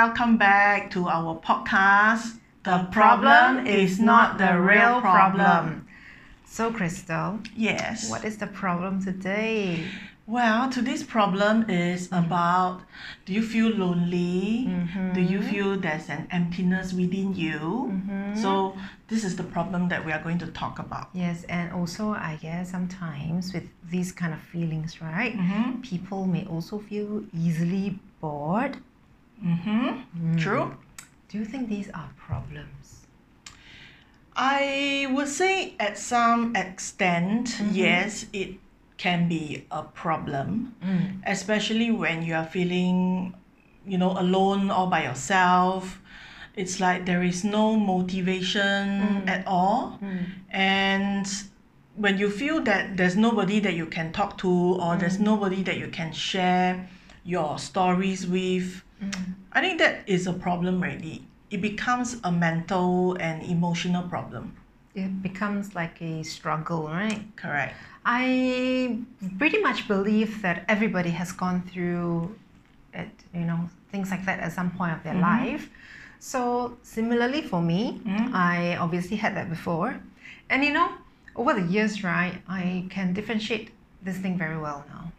welcome back to our podcast. The problem is not the real problem. So, Crystal, Yes. what is the problem today? Well, today's problem is about do you feel lonely? Do you feel there's an emptiness within you? So, this is the problem that we are going to talk about. Yes, and also, I guess sometimes with these kind of feelings, right? Mm-hmm. People may also feel easily bored. Mm-hmm. Hmm. True. Do you think these are problems? I would say at some extent, mm-hmm. yes, it can be a problem, mm. especially when you are feeling, you know, alone all by yourself. It's like there is no motivation mm. at all. Mm. And when you feel that there's nobody that you can talk to or there's nobody that you can share your stories with, Mm. I think that is a problem really. It becomes a mental and emotional problem. It becomes like a struggle, right? Correct. I pretty much believe that everybody has gone through it, you know, things like that at some point of their mm-hmm. life. So similarly for me, mm-hmm. I obviously had that before. And you know, over the years, right, I can differentiate this thing very well now.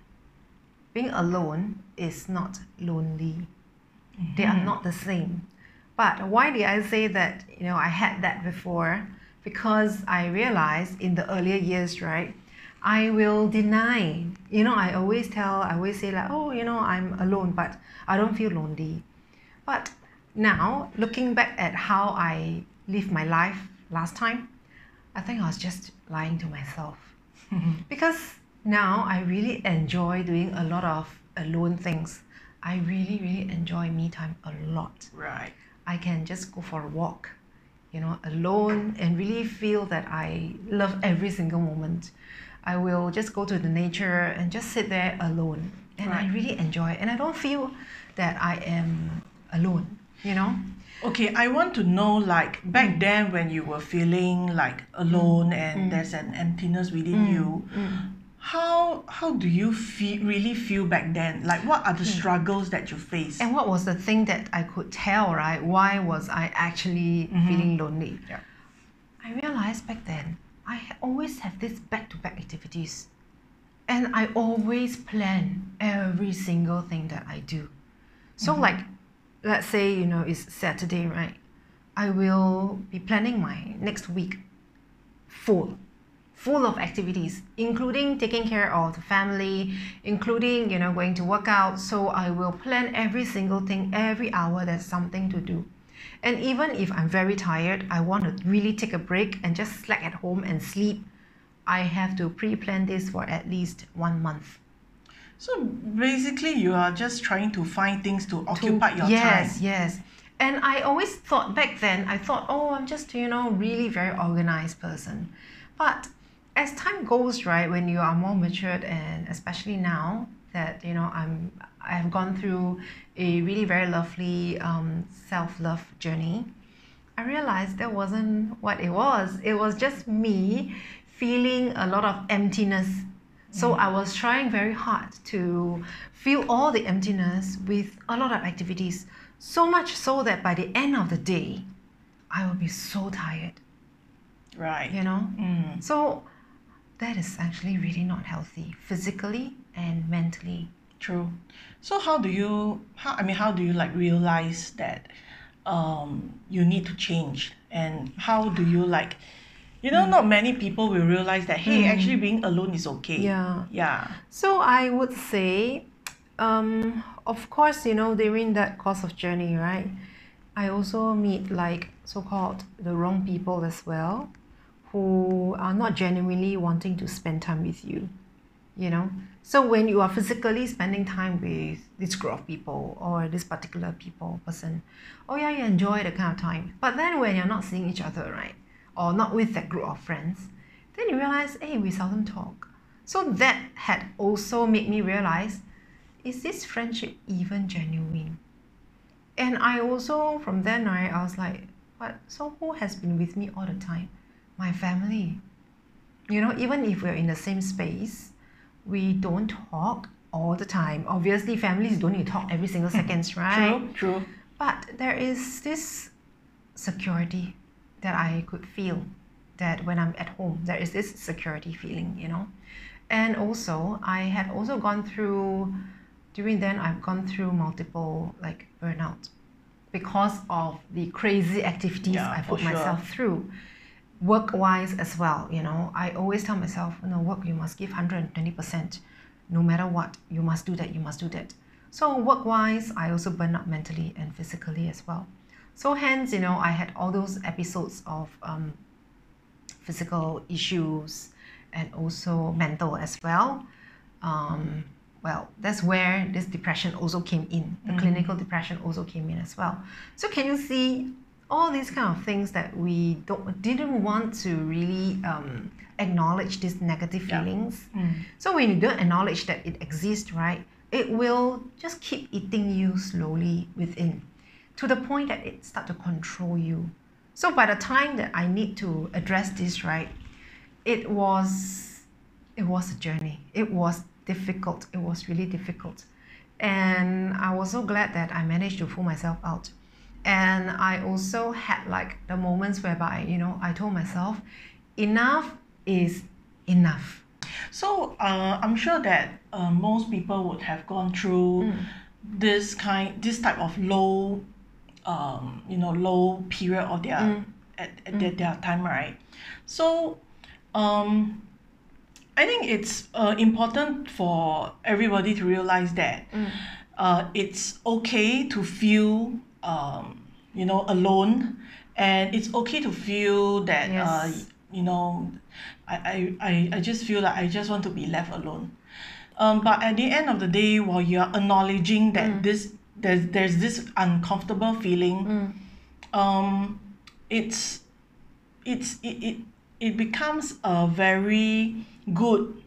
Being alone is not lonely. They are mm-hmm. not the same. But why did I say that, you know, I had that before? Because I realized in the earlier years, right, I will deny. You know, I always tell, I always say like, oh, you know, I'm alone, but I don't feel lonely. But now, looking back at how I lived my life last time, I think I was just lying to myself. Mm-hmm. because now I really enjoy doing a lot of alone things. I really, really enjoy me time a lot. Right. I can just go for a walk, you know, alone and really feel that I love every single moment. I will just go to the nature and just sit there alone. And I really enjoy it. And I don't feel that I am alone, you know? Okay, I want to know like back mm. then when you were feeling like alone and mm. there's an emptiness within mm. you, how how do you feel really feel back then? Like what are the hmm. struggles that you face? And what was the thing that I could tell, right? Why was I actually mm-hmm. feeling lonely? Yeah. I realized back then I always have this back to back activities. And I always plan every single thing that I do. So, mm-hmm. like, let's say, you know, it's Saturday, right? I will be planning my next week full, full of activities, including taking care of the family, including, you know, going to work out. So, I will plan every single thing, every hour there's something to do. And even if I'm very tired, I want to really take a break and just slack at home and sleep, I have to pre plan this for at least one month. so basically you are just trying to find things to occupy your yes, time. Yes, yes. And I always thought back then, I thought, oh, I'm just, you know, really very organized person. But as time goes, right, when you are more matured and especially now that, you know, I'm I have gone through a really very lovely um, self-love journey, I realized that wasn't what it was. It was just me feeling a lot of emptiness. So I was trying very hard to fill all the emptiness with a lot of activities. So much so that by the end of the day, I will be so tired, Right. you know? Mm. So that is actually really not healthy physically and mentally. True. So how do you how I mean how do you like realize that um you need to change and how do you like you know not many people will realize that hey actually being alone is okay. Yeah. Yeah. So I would say, um, of course, you know, during that course of journey, right, I also meet like so-called the wrong people as well, who are not genuinely wanting to spend time with you, you know. So when you are physically spending time with this group of people or this particular people person, oh yeah, you enjoy the kind of time. But then when you're not seeing each other, right, or not with that group of friends, then you realize, hey, we seldom talk. So that had also made me realize is this friendship even genuine? And I also, from then, right, I was like, but so who has been with me all the time? My family. You know, even if we're in the same space, we don't talk all the time. Obviously, families don't need to talk every single hmm. seconds, right? True, true. But there is this security that I could feel that when I'm at home, there is this security feeling, you know. And also, I had also gone through, during then, I've gone through multiple like burnout because of the crazy activities Yeah, I put myself through. Work wise as well, you know, I always tell myself, you know, work, you must give 120%. No matter what, you must do that, you must do that. So, work wise, I also burn out mentally and physically as well. So, hence, you know, I had all those episodes of um, physical issues and also mental as well. Um, well, that's where this depression also came in. The clinical depression also came in as well. So can you see all these kind of things that we don't didn't want to really um, acknowledge these negative Yeah. feelings. So when you don't acknowledge that it exists, right, it will just keep eating you slowly within, to the point that it start to control you. So by the time that I need to address this, right, it was it was a journey. It was difficult. It was really difficult. And I was so glad that I managed to pull myself out. And I also had like the moments whereby, you know, I told myself, enough is enough. So uh, I'm sure that uh, most people would have gone through this kind, this type of low, um, you know, low period of their at, at their, their time, right? So, um, I think it's uh, important for everybody to realize that uh, it's okay to feel, um, you know, alone, and it's okay to feel that uh, you know, I, I, I, just feel like I just want to be left alone. Um, but at the end of the day, while you're acknowledging that this there's there's this uncomfortable feeling, um, it's it's it, it it becomes a very good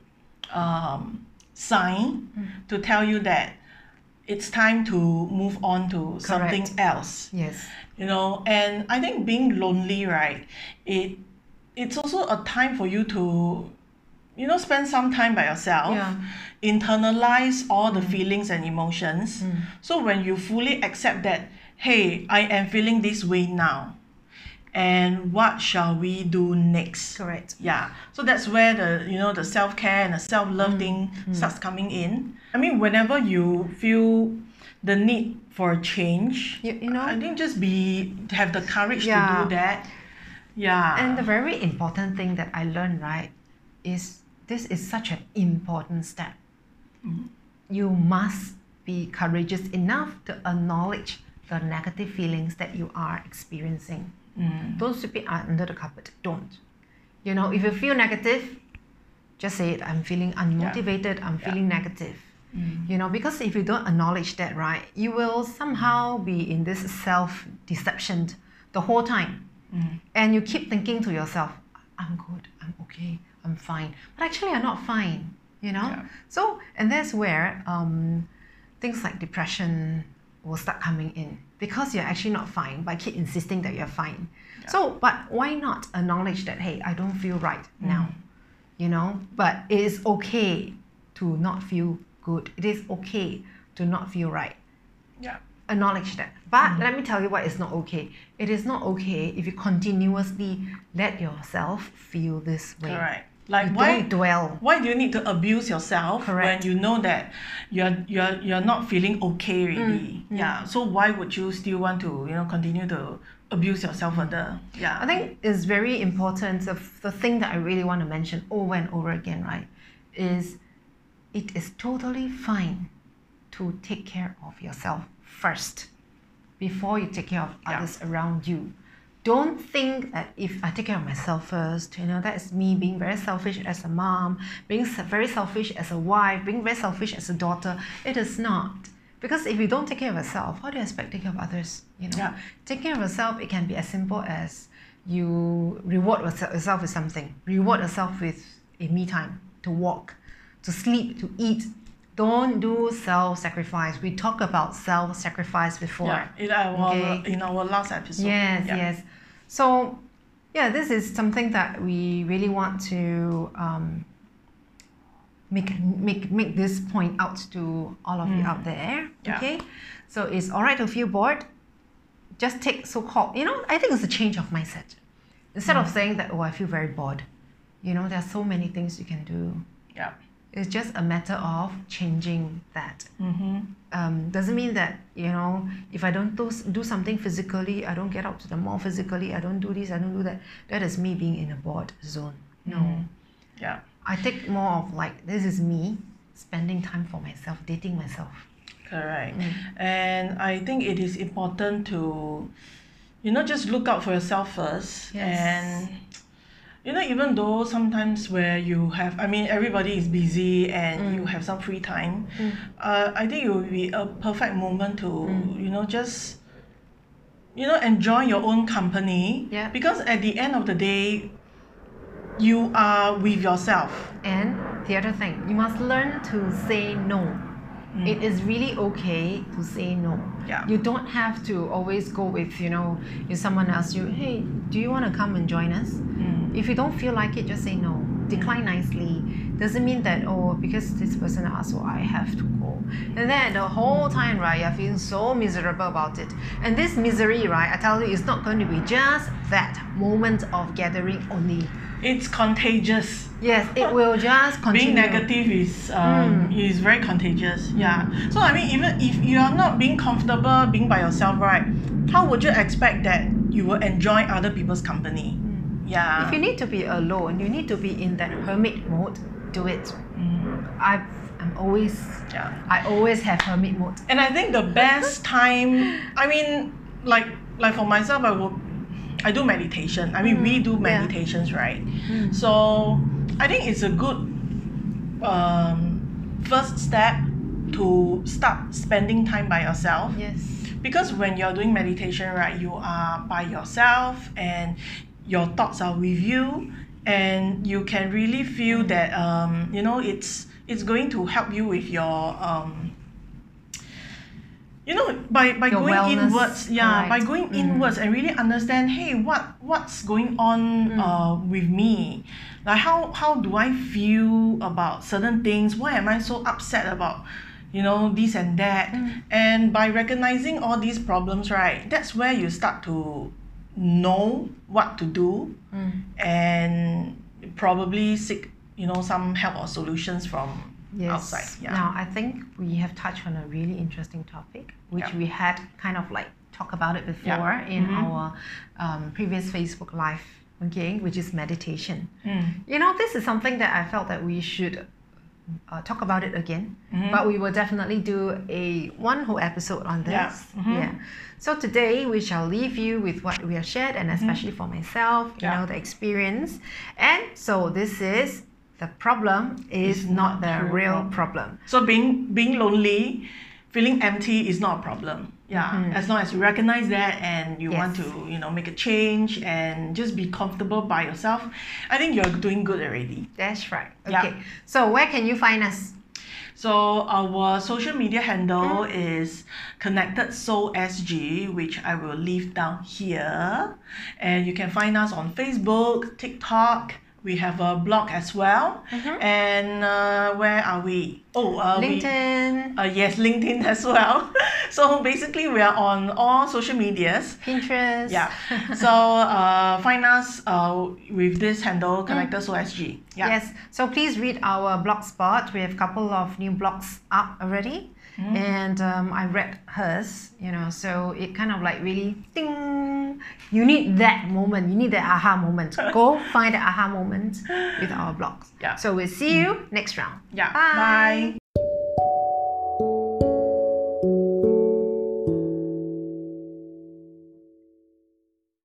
um, sign to tell you that it's time to move on to something else. Yes. you know and i think being lonely right it it's also a time for you to you know spend some time by yourself Yeah. internalize all the mm. feelings and emotions. Mm. So when you fully accept that hey i am feeling this way now and what shall we do next? Correct. yeah. So that's where the you know the self-care and the self-love mm. thing mm. starts coming in. I mean whenever you feel the need for a change You, you know, i think just be have the courage Yeah. to do that. Yeah. And the very important thing that I learned, right, is this is such an important step. Mm. You must be courageous enough to acknowledge the negative feelings that you are experiencing. Mm. Don't sweep it under the carpet. Don't. You know, if you mm. feel negative, just say it. I'm feeling unmotivated. I'm feeling negative. Mm. You know, because if you don't acknowledge that, right, you will somehow be in this self deception the whole time. And you keep thinking to yourself, I'm good, I'm okay, I'm fine. But actually, I'm not fine, you know? Yeah. So, and that's where um, things like depression will start coming in because you're actually not fine, but keep insisting that you're fine. So, but why not acknowledge that, hey, I don't feel right mm. now, you know? But it is okay to not feel good. It is okay to not feel right yeah acknowledge that. But mm. let me tell you what is not okay. It is not okay if you continuously let yourself feel this way. correct like You why dwell. why do you need to abuse yourself Correct. when you know that you're you're you're not feeling okay mm, really mm. yeah so why would you still want to you know continue to abuse yourself further yeah I think it's very important. The, the thing that I really want to mention over and over again, right, is it is totally fine to take care of yourself first before you take care of Yeah. others around you. Don't think that if I take care of myself first, you know, that is me being very selfish as a mom, being very selfish as a wife, being very selfish as a daughter. It is not. Because if you don't take care of yourself, how do you expect to take care of others? You know, Yeah. taking care of yourself, it can be as simple as you reward yourself with something. Reward yourself with a me time to walk, to sleep, to eat. Don't do self-sacrifice. We talked about self-sacrifice before. yeah in our uh, Okay. in our last episode Yes, yeah. yes. So, yeah, this is something that we really want to um, make make make this point out to all of you mm. out there. Yeah. Okay, so it's all right to feel bored. just take so-called, you know, I think it's a change of mindset. Instead of mm. saying that, oh, I feel very bored. You know, there are so many things you can do. Yeah. It's just a matter of changing that. Mm-hmm. Um, doesn't mean that you know if I don't do, do something physically, I don't get out to the mall physically, I don't do this, I don't do that. That is me being in a bored zone. No, Yeah. I take more of like this is me spending time for myself, dating myself. Correct. And I think it is important to, you know, just look out for yourself first. Yes. And, you know, even though sometimes where you have, I mean, everybody is busy and you mm. have some free time, mm. uh, I think it will be a perfect moment to, mm. you know, just, you know, enjoy your own company. Yeah. Because at the end of the day, you are with yourself. And the other thing, you must learn to say no. It is really okay to say no. Yeah. You don't have to always go with, you know, if someone asks you, hey, do you want to come and join us? If you don't feel like it, just say no. Decline nicely. Doesn't mean that, oh, because this person asked, so I have to go. And then the whole time, right, you're feeling so miserable about it. And this misery, right, I tell you, is not going to be just that moment of gathering only. It's contagious. Yes, it will just continue. being negative is um, is very contagious yeah so i mean even if you are not being comfortable being by yourself right how would you expect that you will enjoy other people's company If you need to be alone, you need to be in that hermit mode. Do it. Mm. I've, I'm always, yeah I always have hermit mode. and i think the best time i mean like like for myself i will i do meditation i mean we mm. do meditations right mm. so i think it's a good um, first step to start spending time by yourself Yes. because when you're doing meditation right you are by yourself and your thoughts are with you and you can really feel that um, you know it's it's going to help you with your um, you know by by Your going wellness, inwards yeah by going Mm. inwards and really understand hey what what's going on Mm. uh, with me like how how do i feel about certain things why am i so upset about you know this and that Mm. and by recognizing all these problems right that's where you start to know what to do Mm. and probably seek you know some help or solutions from Yes. outside yeah Now, I think we have touched on a really interesting topic, which Yeah. we had kind of like talk about it before Yeah. in Mhm. our um, previous Facebook Live, okay, which is meditation. Mm. You know, this is something that I felt that we should uh, talk about it again, Mhm. but we will definitely do a one whole episode on this. Yeah. Mhm. Yeah. So today we shall leave you with what we have shared, and especially for myself, you Yeah. know, the experience. And so this is the problem is It's not the real problem. problem. So being being lonely, feeling empty is not a problem. Yeah, Mhm. as long as you recognize that and you want to, you know, make a change and just be comfortable by yourself, I think you're doing good already. That's right. Yeah. Okay. So where can you find us? So our social media handle is connected soul SG, which I will leave down here, and you can find us on Facebook, TikTok. We have a blog as well, and uh, where are we? Oh, uh, we- LinkedIn, Uh, yes, LinkedIn as well. so basically, we are on all social medias. Pinterest. Yeah. so uh, find us uh, with this handle, connected soul SG. Yeah. Yes. So please read our blog spot. We have a couple of new blogs up already. Mm. And um, I read hers, you know, so it kind of like really ding. You need that moment. You need that aha moment. Go find the aha moment with our blogs. Yeah. So we'll see you mm. next round. Yeah. Bye. Bye.